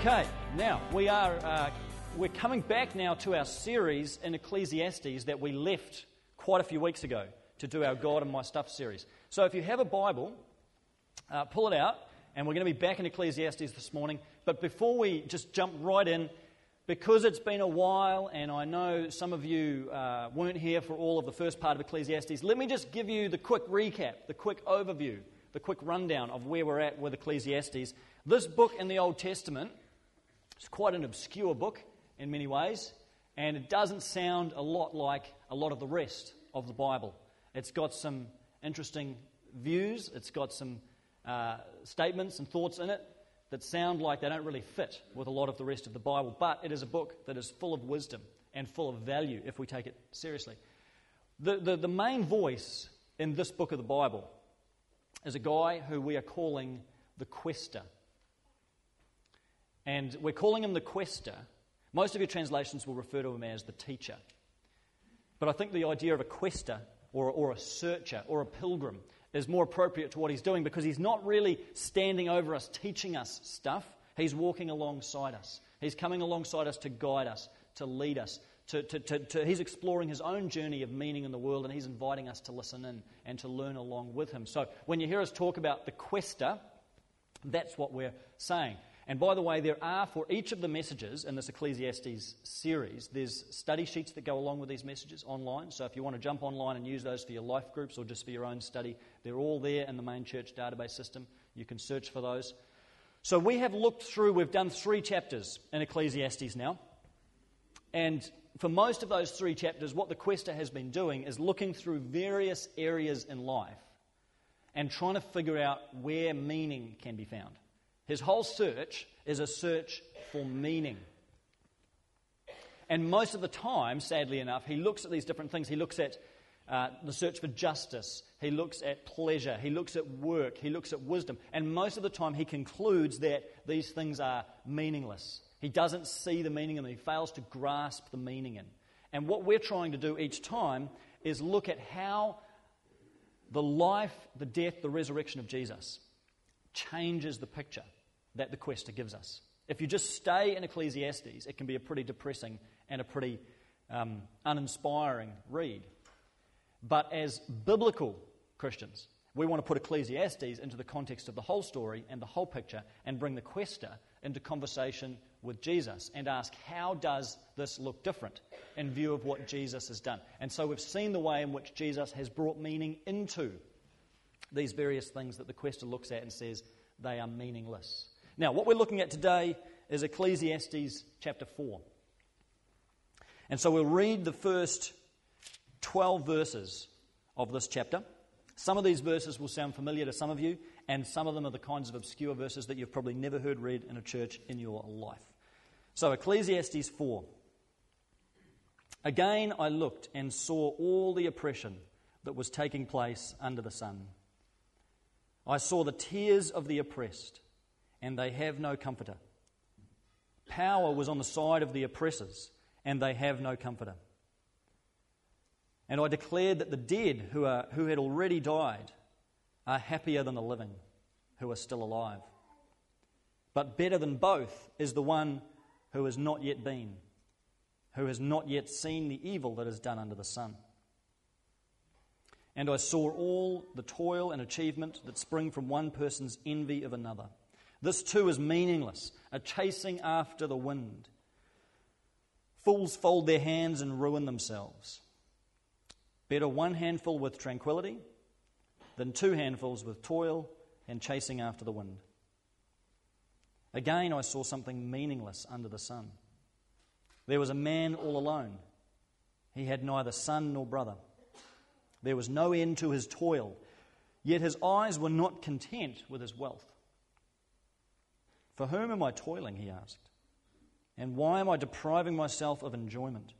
Okay, now we are uh, we're coming back now to our series in Ecclesiastes that we left quite a few weeks ago to do our God and My Stuff series. So if you have a Bible, uh, pull it out, and we're going to be back in Ecclesiastes this morning. But before we just jump right in, because it's been a while, and I know some of you uh, weren't here for all of the first part of Ecclesiastes, let me just give you the quick recap, the quick overview, the quick rundown of where we're at with Ecclesiastes. This book in the Old Testament is quite an obscure book in many ways, and it doesn't sound a lot like a lot of the rest of the Bible. It's got some interesting views, it's got some uh, statements and thoughts in it that sound like they don't really fit with a lot of the rest of the Bible, but it is a book that is full of wisdom and full of value if we take it seriously. The, the, the main voice in this book of the Bible is a guy who we are calling the Quester. And we're calling him the quester. Most of your translations will refer to him as the teacher. But I think the idea of a quester or, or a searcher or a pilgrim is more appropriate to what he's doing because he's not really standing over us, teaching us stuff. He's walking alongside us. He's coming alongside us to guide us, to lead us. To, to, to, to, he's exploring his own journey of meaning in the world and he's inviting us to listen in and to learn along with him. So when you hear us talk about the quester, that's what we're saying. And by the way, there are for each of the messages in this Ecclesiastes series, there's study sheets that go along with these messages online. So if you want to jump online and use those for your life groups or just for your own study, they're all there in the main church database system. You can search for those. So we have looked through, we've done three chapters in Ecclesiastes now. And for most of those three chapters, what the quester has been doing is looking through various areas in life and trying to figure out where meaning can be found. His whole search is a search for meaning. And most of the time, sadly enough, he looks at these different things. He looks at uh, the search for justice, he looks at pleasure, he looks at work, he looks at wisdom. And most of the time, he concludes that these things are meaningless. He doesn't see the meaning in them, he fails to grasp the meaning in. And what we're trying to do each time is look at how the life, the death, the resurrection of Jesus changes the picture that the quester gives us. If you just stay in Ecclesiastes, it can be a pretty depressing and a pretty um, uninspiring read. But as biblical Christians, we want to put Ecclesiastes into the context of the whole story and the whole picture and bring the quester into conversation with Jesus and ask, how does this look different in view of what Jesus has done? And so we've seen the way in which Jesus has brought meaning into these various things that the quester looks at and says they are meaningless. Now, what we're looking at today is Ecclesiastes chapter 4. And so we'll read the first 12 verses of this chapter. Some of these verses will sound familiar to some of you, and some of them are the kinds of obscure verses that you've probably never heard read in a church in your life. So, Ecclesiastes 4. Again, I looked and saw all the oppression that was taking place under the sun. I saw the tears of the oppressed and they have no comforter. Power was on the side of the oppressors, and they have no comforter. And I declared that the dead who, are, who had already died are happier than the living who are still alive. But better than both is the one who has not yet been, who has not yet seen the evil that is done under the sun. And I saw all the toil and achievement that spring from one person's envy of another. This too is meaningless, a chasing after the wind. Fools fold their hands and ruin themselves. Better one handful with tranquility than two handfuls with toil and chasing after the wind. Again, I saw something meaningless under the sun. There was a man all alone. He had neither son nor brother. There was no end to his toil, yet his eyes were not content with his wealth. For whom am I toiling? He asked. And why am I depriving myself of enjoyment?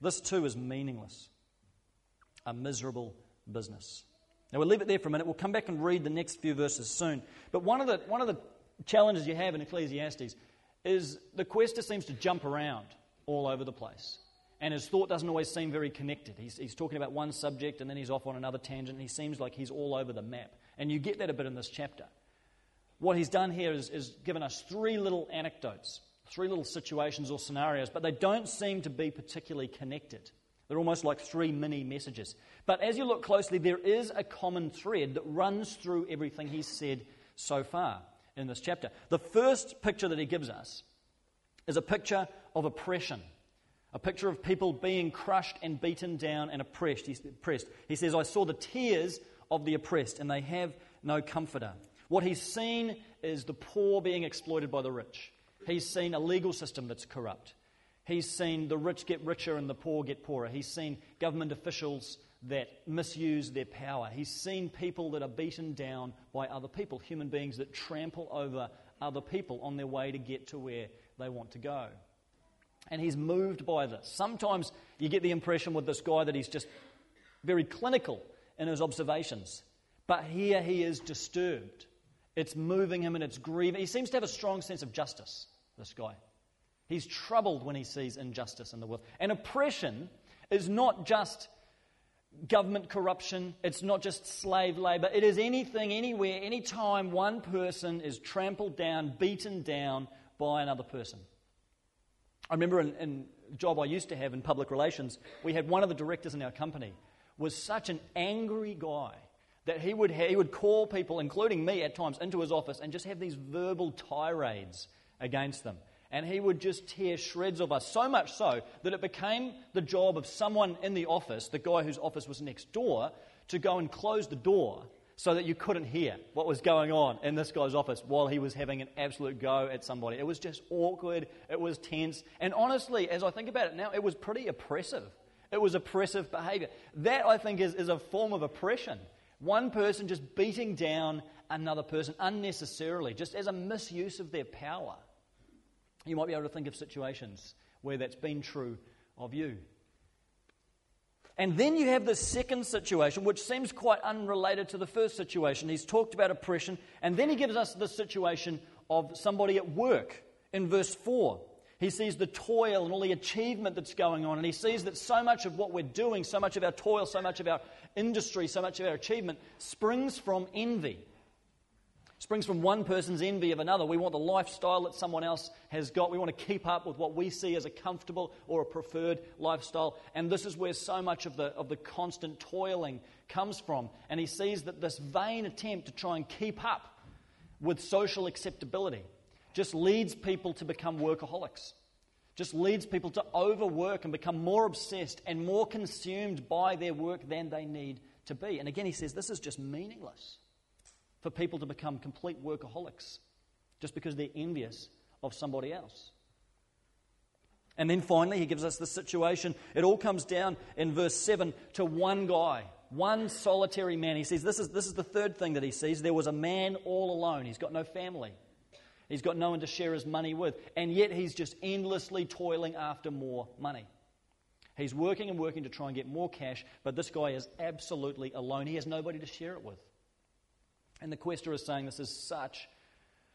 This too is meaningless, a miserable business. Now we'll leave it there for a minute. We'll come back and read the next few verses soon. But one of the, one of the challenges you have in Ecclesiastes is the quester seems to jump around all over the place. And his thought doesn't always seem very connected. He's, he's talking about one subject and then he's off on another tangent. And he seems like he's all over the map. And you get that a bit in this chapter. What he's done here is, is given us three little anecdotes, three little situations or scenarios, but they don't seem to be particularly connected. They're almost like three mini messages. But as you look closely, there is a common thread that runs through everything he's said so far in this chapter. The first picture that he gives us is a picture of oppression, a picture of people being crushed and beaten down and oppressed. He says, I saw the tears of the oppressed, and they have no comforter. What he's seen is the poor being exploited by the rich. He's seen a legal system that's corrupt. He's seen the rich get richer and the poor get poorer. He's seen government officials that misuse their power. He's seen people that are beaten down by other people, human beings that trample over other people on their way to get to where they want to go. And he's moved by this. Sometimes you get the impression with this guy that he's just very clinical in his observations. But here he is disturbed. It's moving him and it's grieving. He seems to have a strong sense of justice, this guy. He's troubled when he sees injustice in the world. And oppression is not just government corruption, it's not just slave labor. It is anything, anywhere, anytime one person is trampled down, beaten down by another person. I remember in, in a job I used to have in public relations, we had one of the directors in our company was such an angry guy that he would, he would call people, including me at times, into his office and just have these verbal tirades against them. And he would just tear shreds of us, so much so that it became the job of someone in the office, the guy whose office was next door, to go and close the door so that you couldn't hear what was going on in this guy's office while he was having an absolute go at somebody. It was just awkward, it was tense, and honestly, as I think about it now, it was pretty oppressive. It was oppressive behavior. That, I think, is, is a form of oppression. One person just beating down another person unnecessarily, just as a misuse of their power. You might be able to think of situations where that's been true of you. And then you have the second situation, which seems quite unrelated to the first situation. He's talked about oppression, and then he gives us the situation of somebody at work in verse 4. He sees the toil and all the achievement that's going on, and he sees that so much of what we're doing, so much of our toil, so much of our industry, so much of our achievement springs from envy. Springs from one person's envy of another. We want the lifestyle that someone else has got. We want to keep up with what we see as a comfortable or a preferred lifestyle. And this is where so much of the, of the constant toiling comes from. And he sees that this vain attempt to try and keep up with social acceptability just leads people to become workaholics, just leads people to overwork and become more obsessed and more consumed by their work than they need to be. And again, he says this is just meaningless for people to become complete workaholics just because they're envious of somebody else. And then finally, he gives us the situation. It all comes down in verse 7 to one guy, one solitary man. He says, this is, this is the third thing that he sees. There was a man all alone. He's got no family, he's got no one to share his money with. And yet, he's just endlessly toiling after more money. He's working and working to try and get more cash, but this guy is absolutely alone. He has nobody to share it with. And the quester is saying this is such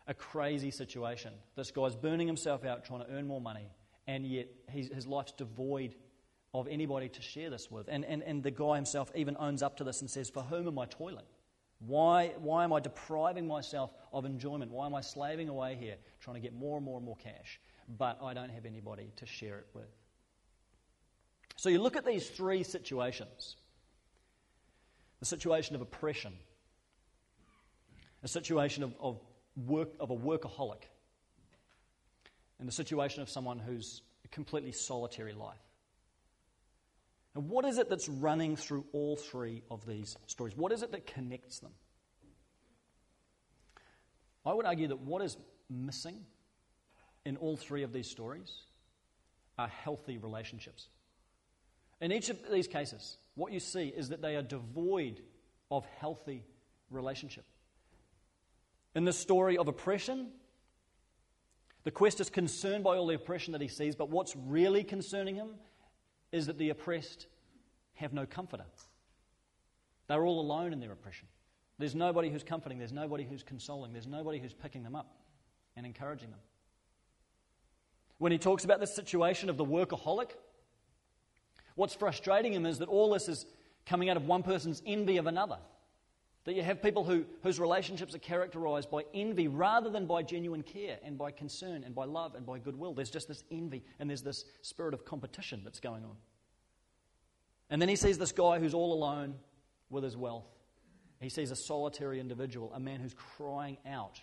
a crazy situation. This guy's burning himself out trying to earn more money, and yet his life's devoid of anybody to share this with. And, and, and the guy himself even owns up to this and says, For whom am I toiling? Why, why am I depriving myself of enjoyment? Why am I slaving away here trying to get more and more and more cash, but I don't have anybody to share it with? So you look at these three situations the situation of oppression, a situation of, of, work, of a workaholic, and the situation of someone who's a completely solitary life. And what is it that's running through all three of these stories? What is it that connects them? I would argue that what is missing in all three of these stories are healthy relationships. In each of these cases, what you see is that they are devoid of healthy relationship. In the story of oppression, the quest is concerned by all the oppression that he sees, but what's really concerning him is that the oppressed have no comforter. They're all alone in their oppression. There's nobody who's comforting, there's nobody who's consoling, there's nobody who's picking them up and encouraging them. When he talks about the situation of the workaholic, what's frustrating him is that all this is coming out of one person's envy of another. That you have people who, whose relationships are characterized by envy rather than by genuine care and by concern and by love and by goodwill. There's just this envy and there's this spirit of competition that's going on. And then he sees this guy who's all alone with his wealth. He sees a solitary individual, a man who's crying out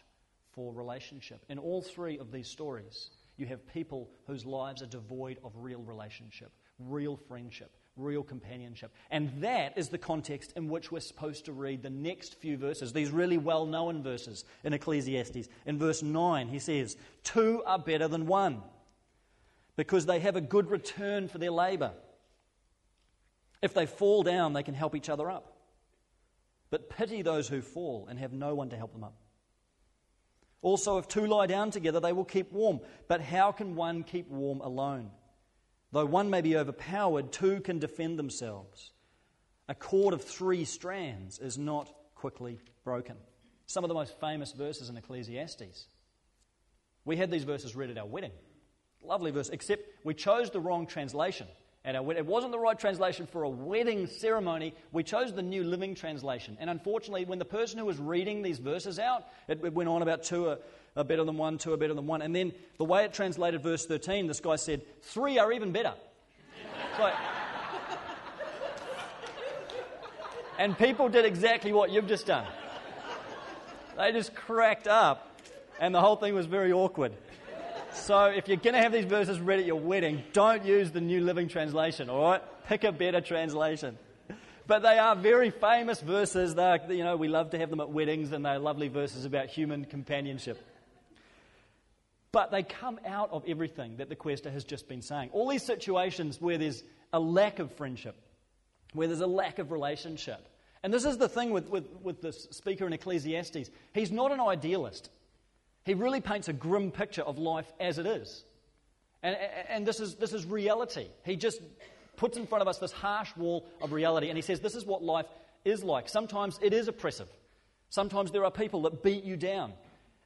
for relationship. In all three of these stories, you have people whose lives are devoid of real relationship, real friendship, real companionship. And that is the context in which we're supposed to read the next few verses, these really well known verses in Ecclesiastes. In verse 9, he says, Two are better than one because they have a good return for their labor. If they fall down, they can help each other up. But pity those who fall and have no one to help them up. Also, if two lie down together, they will keep warm. But how can one keep warm alone? Though one may be overpowered, two can defend themselves. A cord of three strands is not quickly broken. Some of the most famous verses in Ecclesiastes. We had these verses read at our wedding. Lovely verse, except we chose the wrong translation our uh, wedding. It wasn't the right translation for a wedding ceremony. We chose the New Living Translation. And unfortunately, when the person who was reading these verses out, it, went on about two uh, are, are, better than one, two are better than one. And then the way it translated verse 13, this guy said, three are even better. And people did exactly what you've just done. They just cracked up, and the whole thing was very awkward. So if you're going to have these verses read at your wedding, don't use the New Living Translation, all right? Pick a better translation. But they are very famous verses. They're, you know, we love to have them at weddings, and they're lovely verses about human companionship. But they come out of everything that the quester has just been saying. All these situations where there's a lack of friendship, where there's a lack of relationship. And this is the thing with, with, with this speaker in Ecclesiastes. He's not an idealist. He really paints a grim picture of life as it is. And, and this, is, this is reality. He just puts in front of us this harsh wall of reality and he says, This is what life is like. Sometimes it is oppressive. Sometimes there are people that beat you down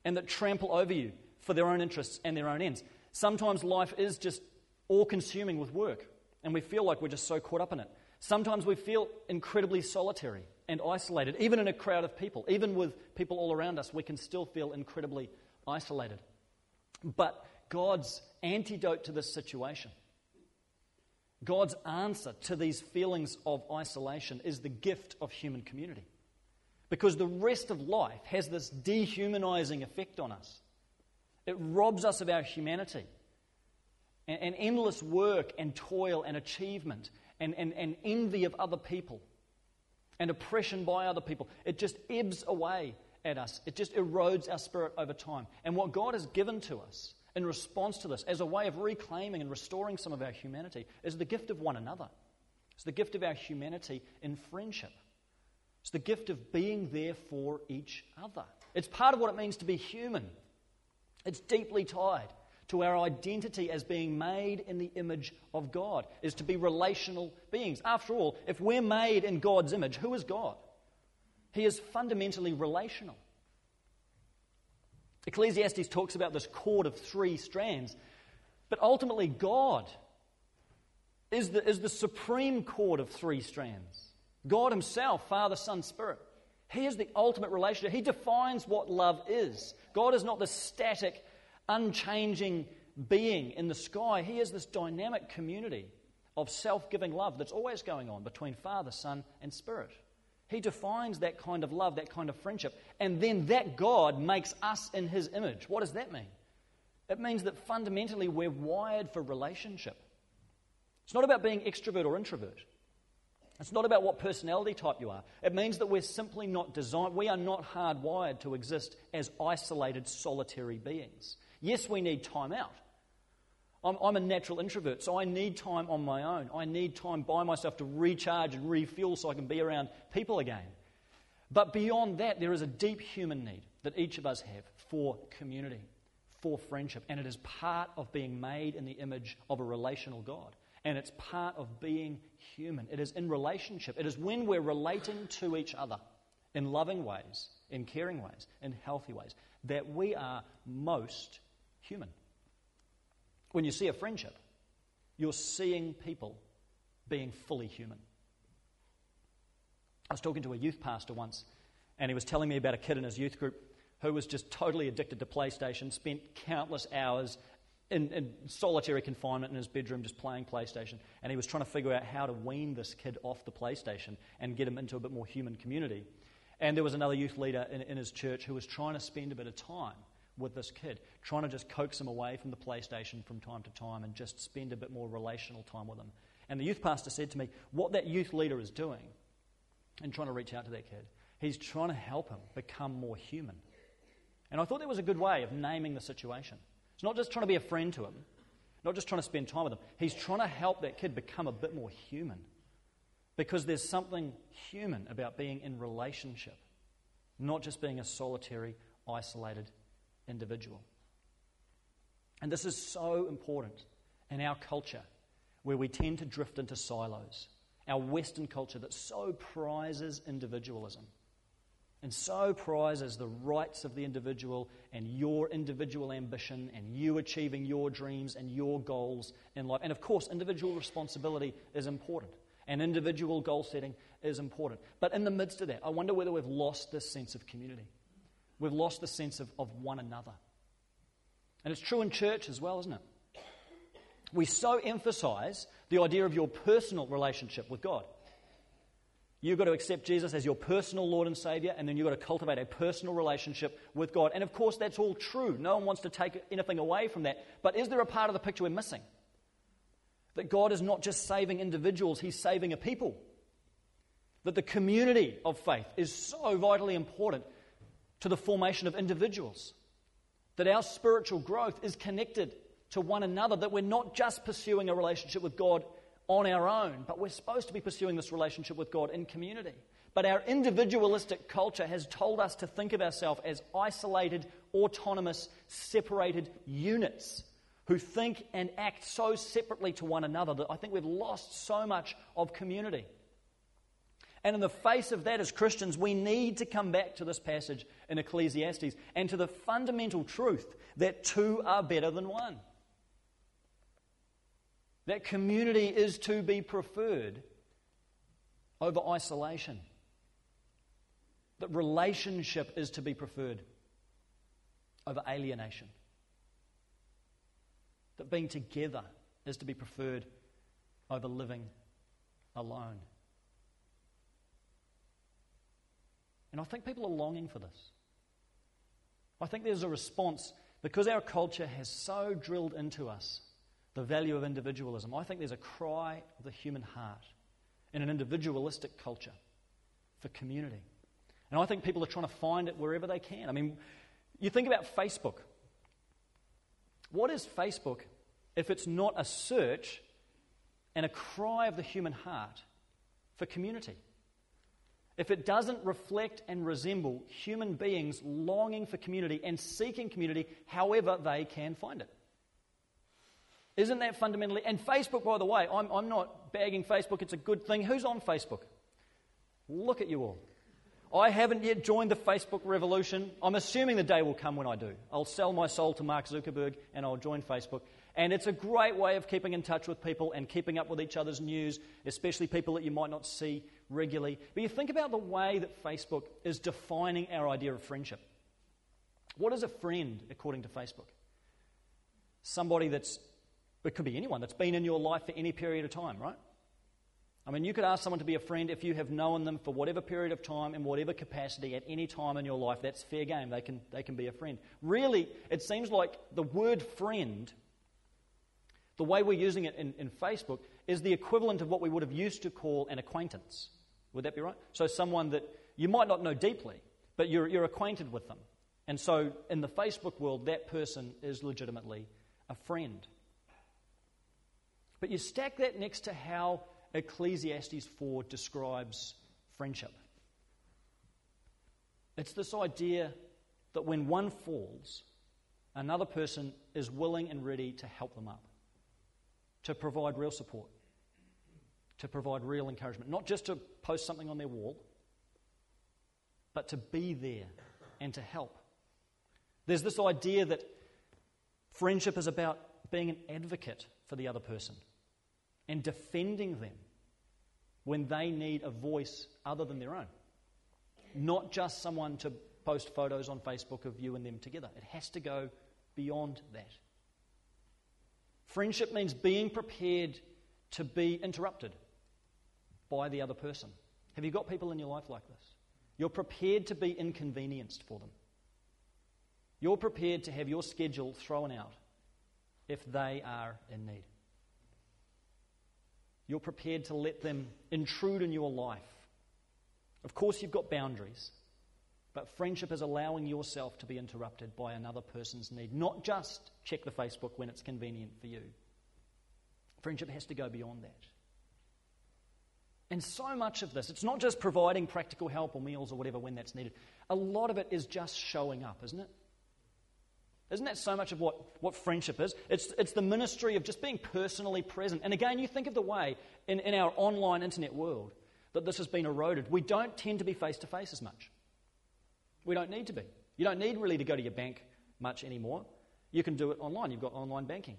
and that trample over you for their own interests and their own ends. Sometimes life is just all consuming with work and we feel like we're just so caught up in it. Sometimes we feel incredibly solitary and isolated, even in a crowd of people. Even with people all around us, we can still feel incredibly isolated. But God's antidote to this situation, God's answer to these feelings of isolation is the gift of human community. Because the rest of life has this dehumanizing effect on us. It robs us of our humanity. And, endless work and toil and achievement and, and, and envy of other people and oppression by other people, it just ebbs away at us. It just erodes our spirit over time. And what God has given to us in response to this, as a way of reclaiming and restoring some of our humanity, is the gift of one another. It's the gift of our humanity in friendship. It's the gift of being there for each other. It's part of what it means to be human. It's deeply tied to our identity as being made in the image of God, is to be relational beings. After all, if we're made in God's image, who is God? He is fundamentally relational. Ecclesiastes talks about this cord of three strands, but ultimately, God is the, is the supreme cord of three strands. God Himself, Father, Son, Spirit. He is the ultimate relationship. He defines what love is. God is not the static, unchanging being in the sky. He is this dynamic community of self giving love that's always going on between Father, Son, and Spirit. He defines that kind of love, that kind of friendship. And then that God makes us in his image. What does that mean? It means that fundamentally we're wired for relationship. It's not about being extrovert or introvert. It's not about what personality type you are. It means that we're simply not designed, we are not hardwired to exist as isolated, solitary beings. Yes, we need time out. I'm, I'm, a natural introvert, so I need time on my own. I need time by myself to recharge and refuel so I can be around people again. But beyond that, there is a deep human need that each of us have for community, for friendship. And it is part of being made in the image of a relational God. And it's part of being human. It is in relationship. It is when we're relating to each other in loving ways, in caring ways, in healthy ways, that we are most human. When you see a friendship, you're seeing people being fully human. I was talking to a youth pastor once, And he was telling me about a kid in his youth group who was just totally addicted to PlayStation, spent countless hours in, in, solitary confinement in his bedroom just playing PlayStation. And he was trying to figure out how to wean this kid off the PlayStation and get him into a bit more human community. And there was another youth leader in, in his church who was trying to spend a bit of time with this kid, trying to just coax him away from the PlayStation from time to time and just spend a bit more relational time with him. And the youth pastor said to me, What that youth leader is doing and trying to reach out to that kid, he's trying to help him become more human. And I thought that was a good way of naming the situation. It's not just trying to be a friend to him, not just trying to spend time with him. He's trying to help that kid become a bit more human. Because there's something human about being in relationship, not just being a solitary, isolated individual. And this is so important in our culture where we tend to drift into silos. Our Western culture that so prizes individualism and so prizes the rights of the individual and your individual ambition and you achieving your dreams and your goals in life. And of course, individual responsibility is important and individual goal setting is important. But in the midst of that, I wonder whether we've lost this sense of community. We've lost the sense of, of one another. And it's true in church as well, isn't it? We so emphasize the idea of your personal relationship with God. You've got to accept Jesus as your personal Lord and Savior, and then you've got to cultivate a personal relationship with God. And of course, that's all true. No one wants to take anything away from that. But is there a part of the picture we're missing? That God is not just saving individuals, He's saving a people. That the community of faith is so vitally important to the formation of individuals. That our spiritual growth is connected to one another, that we're not just pursuing a relationship with God on our own, but we're supposed to be pursuing this relationship with God in community. But our individualistic culture has told us to think of ourselves as isolated, autonomous, separated units who think and act so separately to one another that I think we've lost so much of community. And in the face of that, as Christians, we need to come back to this passage in Ecclesiastes and to the fundamental truth that two are better than one. That community is to be preferred over isolation. That relationship is to be preferred over alienation. That being together is to be preferred over living alone. And I think people are longing for this. I think there's a response because our culture has so drilled into us the value of individualism. I think there's a cry of the human heart in an individualistic culture for community. And I think people are trying to find it wherever they can. I mean, you think about Facebook. What is Facebook if it's not a search and a cry of the human heart for community? If it doesn't reflect and resemble human beings longing for community and seeking community however they can find it. Isn't that fundamentally? And Facebook, by the way, I'm, I'm not bagging Facebook, it's a good thing. Who's on Facebook? Look at you all. I haven't yet joined the Facebook revolution. I'm assuming the day will come when I do. I'll sell my soul to Mark Zuckerberg and I'll join Facebook. And it's a great way of keeping in touch with people and keeping up with each other's news, especially people that you might not see regularly. But you think about the way that Facebook is defining our idea of friendship. What is a friend according to Facebook? Somebody that's it could be anyone that's been in your life for any period of time, right? I mean, you could ask someone to be a friend if you have known them for whatever period of time, in whatever capacity, at any time in your life. That's fair game. They can, they can be a friend. Really, it seems like the word friend, the way we're using it in, in Facebook, is the equivalent of what we would have used to call an acquaintance. Would that be right? So, someone that you might not know deeply, but you're, you're acquainted with them. And so, in the Facebook world, that person is legitimately a friend. But you stack that next to how Ecclesiastes 4 describes friendship. It's this idea that when one falls, another person is willing and ready to help them up, to provide real support, to provide real encouragement. Not just to post something on their wall, but to be there and to help. There's this idea that friendship is about being an advocate for the other person and defending them when they need a voice other than their own. not just someone to post photos on Facebook of you and them together. It has to go beyond that. Friendship means being prepared to be interrupted by the other person. Have you got people in your life like this? You're prepared to be inconvenienced for them. You're prepared to have your schedule thrown out if they are in need. You're prepared to let them intrude in your life. Of course, you've got boundaries, but friendship is allowing yourself to be interrupted by another person's need, not just check the Facebook when it's convenient for you. Friendship has to go beyond that. And so much of this, it's not just providing practical help or meals or whatever when that's needed. A lot of it is just showing up, isn't it? Isn't that so much of what, what friendship is? It's, it's the ministry of just being personally present. And again, you think of the way in, in our online internet world that this has been eroded. We don't tend to be face to face as much. We don't need to be. You don't need really to go to your bank much anymore. You can do it online. You've got online banking.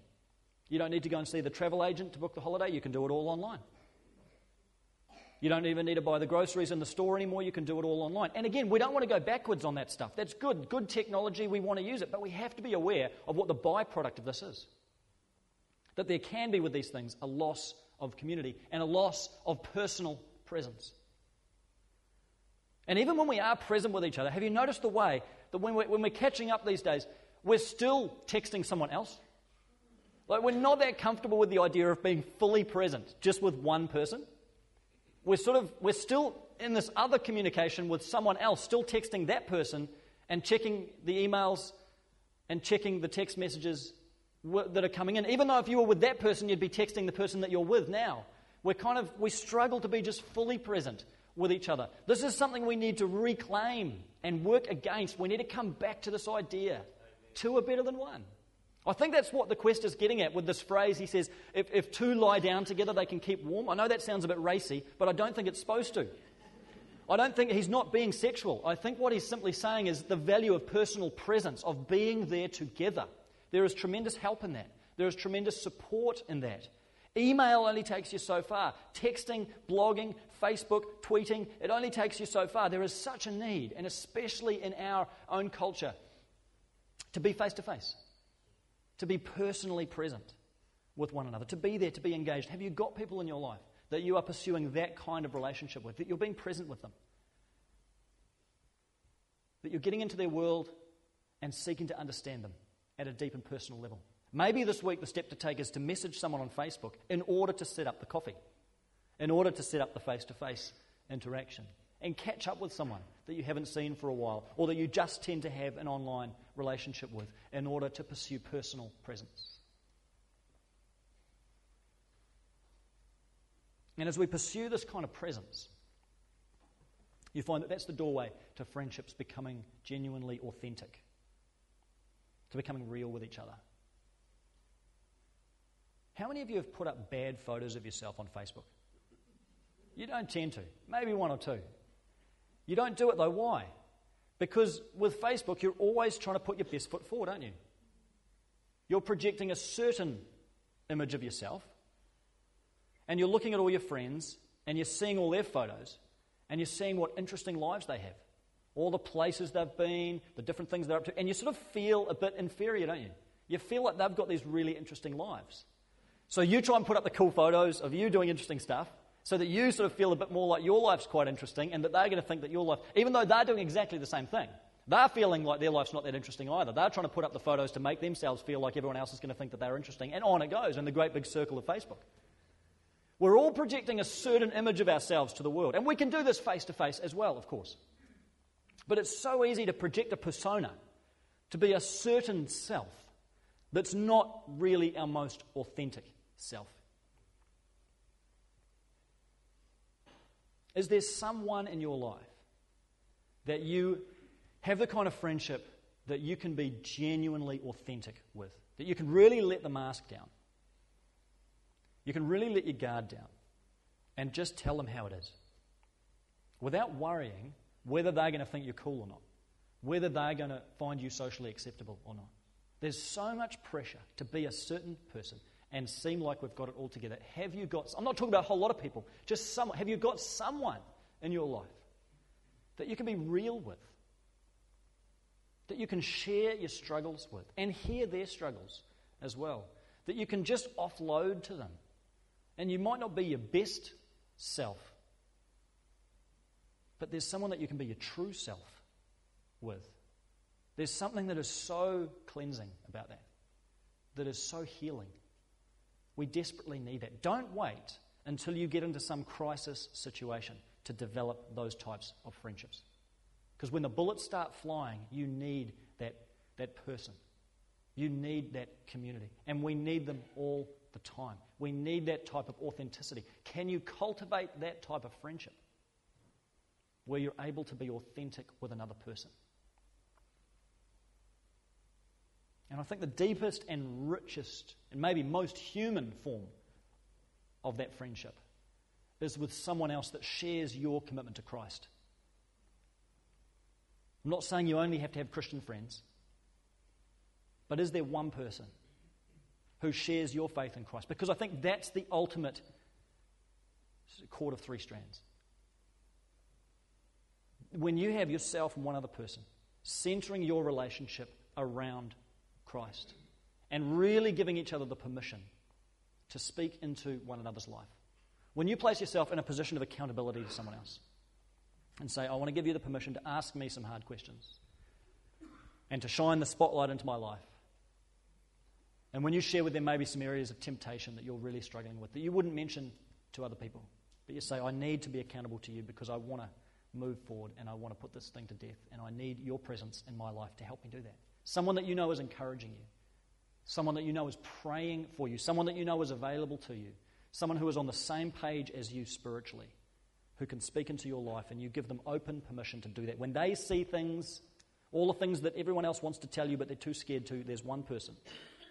You don't need to go and see the travel agent to book the holiday. You can do it all online. You don't even need to buy the groceries in the store anymore. You can do it all online. And again, we don't want to go backwards on that stuff. That's good. Good technology. We want to use it. But we have to be aware of what the byproduct of this is. That there can be with these things a loss of community and a loss of personal presence. And even when we are present with each other, have you noticed the way that when we're, when we're catching up these days, we're still texting someone else? Like, we're not that comfortable with the idea of being fully present just with one person we're sort of we're still in this other communication with someone else, still texting that person and checking the emails and checking the text messages that are coming in. Even though if you were with that person, you'd be texting the person that you're with now. We're kind of we struggle to be just fully present with each other. This is something we need to reclaim and work against. We need to come back to this idea. Two are better than one. I think that's what the quest is getting at with this phrase. He says, if, if two lie down together, they can keep warm. I know that sounds a bit racy, but I don't think it's supposed to. I don't think he's not being sexual. I think what he's simply saying is the value of personal presence, of being there together. There is tremendous help in that, there is tremendous support in that. Email only takes you so far. Texting, blogging, Facebook, tweeting, it only takes you so far. There is such a need, and especially in our own culture, to be face to face to be personally present with one another, to be there, to be engaged. Have you got people in your life that you are pursuing that kind of relationship with, that you're being present with them? That you're getting into their world and seeking to understand them at a deep and personal level. Maybe this week the step to take is to message someone on Facebook in order to set up the coffee, in order to set up the face to face interaction, and catch up with someone that you haven't seen for a while or that you just tend to have an online relationship with in order to pursue personal presence. And as we pursue this kind of presence, you find that that's the doorway to friendships becoming genuinely authentic, to becoming real with each other. How many of you have put up bad photos of yourself on Facebook? You don't tend to, maybe one or two. You don't do it though. Why? Because with Facebook, you're always trying to put your best foot forward, aren't you? You're projecting a certain image of yourself, and you're looking at all your friends, and you're seeing all their photos, and you're seeing what interesting lives they have, all the places they've been, the different things they're up to, and you sort of feel a bit inferior, don't you? You feel like they've got these really interesting lives. So you try and put up the cool photos of you doing interesting stuff, so that you sort of feel a bit more like your life's quite interesting and that they're going to think that your life, even though they're doing exactly the same thing, they're feeling like their life's not that interesting either. They're trying to put up the photos to make themselves feel like everyone else is going to think that they're interesting. And on it goes in the great big circle of Facebook. We're all projecting a certain image of ourselves to the world. And we can do this face to face as well, of course. But it's so easy to project a persona, to be a certain self that's not really our most authentic self. Is there someone in your life that you have the kind of friendship that you can be genuinely authentic with? That you can really let the mask down? You can really let your guard down and just tell them how it is without worrying whether they're going to think you're cool or not, whether they're going to find you socially acceptable or not. There's so much pressure to be a certain person and seem like we've got it all together? Have you got, I'm not talking about a whole lot of people, just someone, have you got someone in your life that you can be real with, that you can share your struggles with and hear their struggles as well, that you can just offload to them. And you might not be your best self, but there's someone that you can be your true self with. There's something that is so cleansing about that, that is so healing. We desperately need that. Don't wait until you get into some crisis situation to develop those types of friendships. Because when the bullets start flying, you need that, that person. You need that community. And we need them all the time. We need that type of authenticity. Can you cultivate that type of friendship where you're able to be authentic with another person? And I think the deepest and richest, and maybe most human form of that friendship is with someone else that shares your commitment to Christ. I'm not saying you only have to have Christian friends, but is there one person who shares your faith in Christ? Because I think that's the ultimate cord of three strands. When you have yourself and one other person centering your relationship around Christ and really giving each other the permission to speak into one another's life. When you place yourself in a position of accountability to someone else and say, I want to give you the permission to ask me some hard questions and to shine the spotlight into my life. And when you share with them maybe some areas of temptation that you're really struggling with that you wouldn't mention to other people, but you say, I need to be accountable to you because I want to move forward and I want to put this thing to death and I need your presence in my life to help me do that. Someone that you know is encouraging you, someone that you know is praying for you, someone that you know is available to you, someone who is on the same page as you spiritually, who can speak into your life, and you give them open permission to do that. When they see things, all the things that everyone else wants to tell you but they're too scared to, there's one person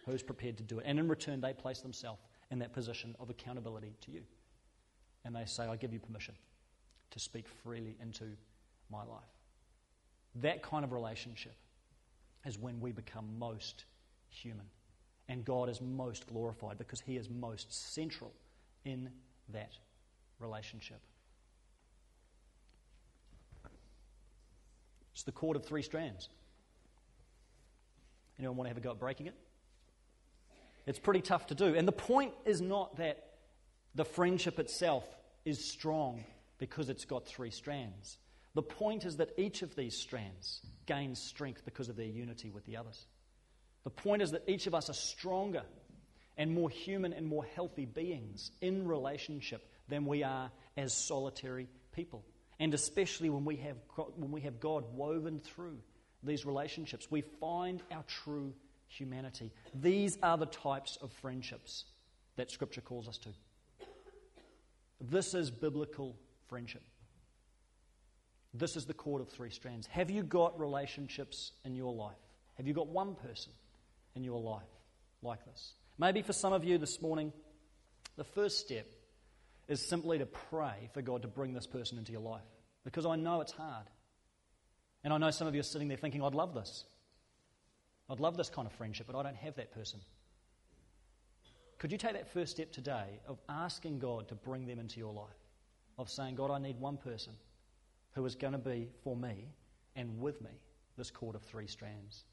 who's prepared to do it. And in return, they place themselves in that position of accountability to you. And they say, I give you permission to speak freely into my life. That kind of relationship is when we become most human. And God is most glorified because He is most central in that relationship. It's the cord of three strands. Anyone want to have a go at breaking it? It's pretty tough to do. And the point is not that the friendship itself is strong because it's got three strands. The point is that each of these strands gains strength because of their unity with the others. The point is that each of us are stronger and more human and more healthy beings in relationship than we are as solitary people. And especially when we have, when we have God woven through these relationships, we find our true humanity. These are the types of friendships that Scripture calls us to. This is biblical friendship. This is the cord of three strands. Have you got relationships in your life? Have you got one person in your life like this? Maybe for some of you this morning, the first step is simply to pray for God to bring this person into your life. Because I know it's hard. And I know some of you are sitting there thinking, I'd love this. I'd love this kind of friendship, but I don't have that person. Could you take that first step today of asking God to bring them into your life? Of saying, God, I need one person who is going to be for me and with me this cord of three strands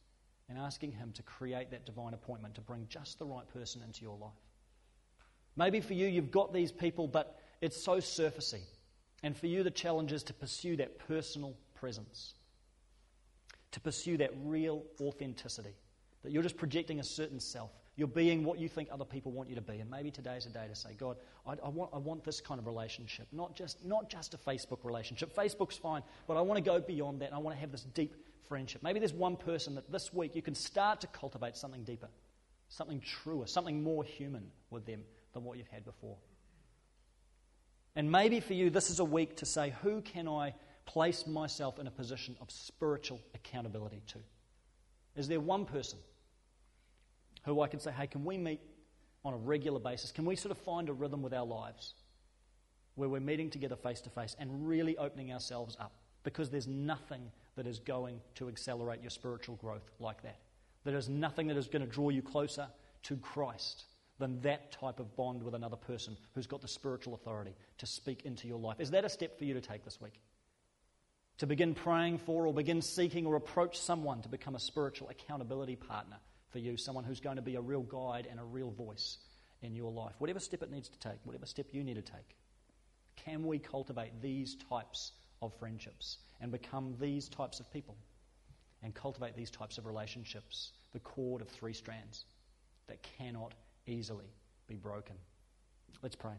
and asking Him to create that divine appointment to bring just the right person into your life. Maybe for you, you've got these people, but it's so surfacey. And for you, the challenge is to pursue that personal presence, to pursue that real authenticity, that you're just projecting a certain self. You're being what you think other people want you to be. And maybe today is a day to say, God, I, I, want, I want this kind of relationship, not just, not just a Facebook relationship. Facebook's fine, but I want to go beyond that. I want to have this deep friendship. Maybe there's one person that this week you can start to cultivate something deeper, something truer, something more human with them than what you've had before. And maybe for you, this is a week to say, who can I place myself in a position of spiritual accountability to? Is there one person who I can say, hey, can we meet on a regular basis? Can we sort of find a rhythm with our lives where we're meeting together face to face and really opening ourselves up? Because there's nothing that is going to accelerate your spiritual growth like that. There is nothing that is going to draw you closer to Christ than that type of bond with another person who's got the spiritual authority to speak into your life. Is that a step for you to take this week? to begin praying for or begin seeking or approach someone to become a spiritual accountability partner for you, someone who's going to be a real guide and a real voice in your life. Whatever step it needs to take, whatever step you need to take. Can we cultivate these types of friendships and become these types of people and cultivate these types of relationships? The cord of three strands that cannot easily be broken. Let's pray.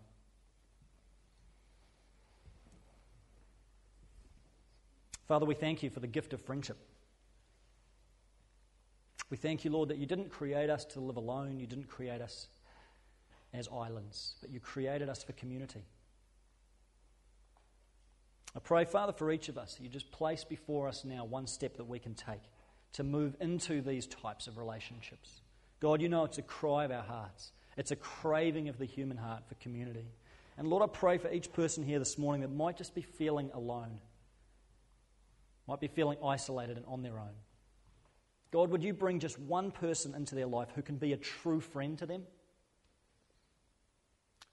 Father, we thank you for the gift of friendship. We thank you, Lord, that you didn't create us to live alone. You didn't create us as islands, but you created us for community. I pray, Father, for each of us, you just place before us now one step that we can take to move into these types of relationships. God, you know it's a cry of our hearts, it's a craving of the human heart for community. And Lord, I pray for each person here this morning that might just be feeling alone, might be feeling isolated and on their own. God, would you bring just one person into their life who can be a true friend to them?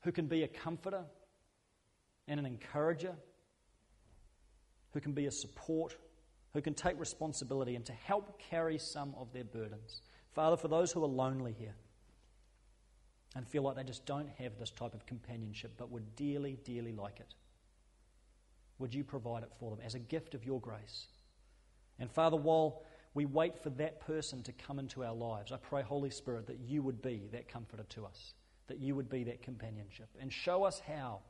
Who can be a comforter and an encourager? Who can be a support? Who can take responsibility and to help carry some of their burdens? Father, for those who are lonely here and feel like they just don't have this type of companionship but would dearly, dearly like it, would you provide it for them as a gift of your grace? And Father, while we wait for that person to come into our lives. I pray, Holy Spirit, that you would be that comforter to us, that you would be that companionship, and show us how.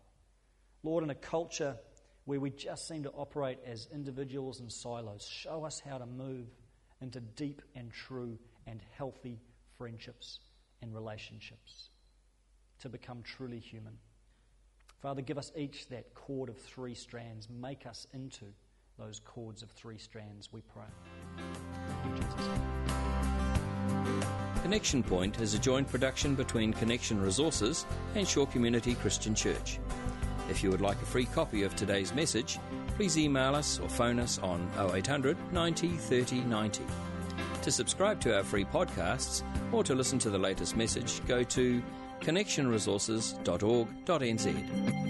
Lord, in a culture where we just seem to operate as individuals and silos, show us how to move into deep and true and healthy friendships and relationships, to become truly human. Father, give us each that cord of three strands. Make us into those cords of three strands, we pray. Connection Point is a joint production between Connection Resources and Shore Community Christian Church. If you would like a free copy of today's message, please email us or phone us on 0800 90 30 90. To subscribe to our free podcasts or to listen to the latest message, go to connectionresources.org.nz.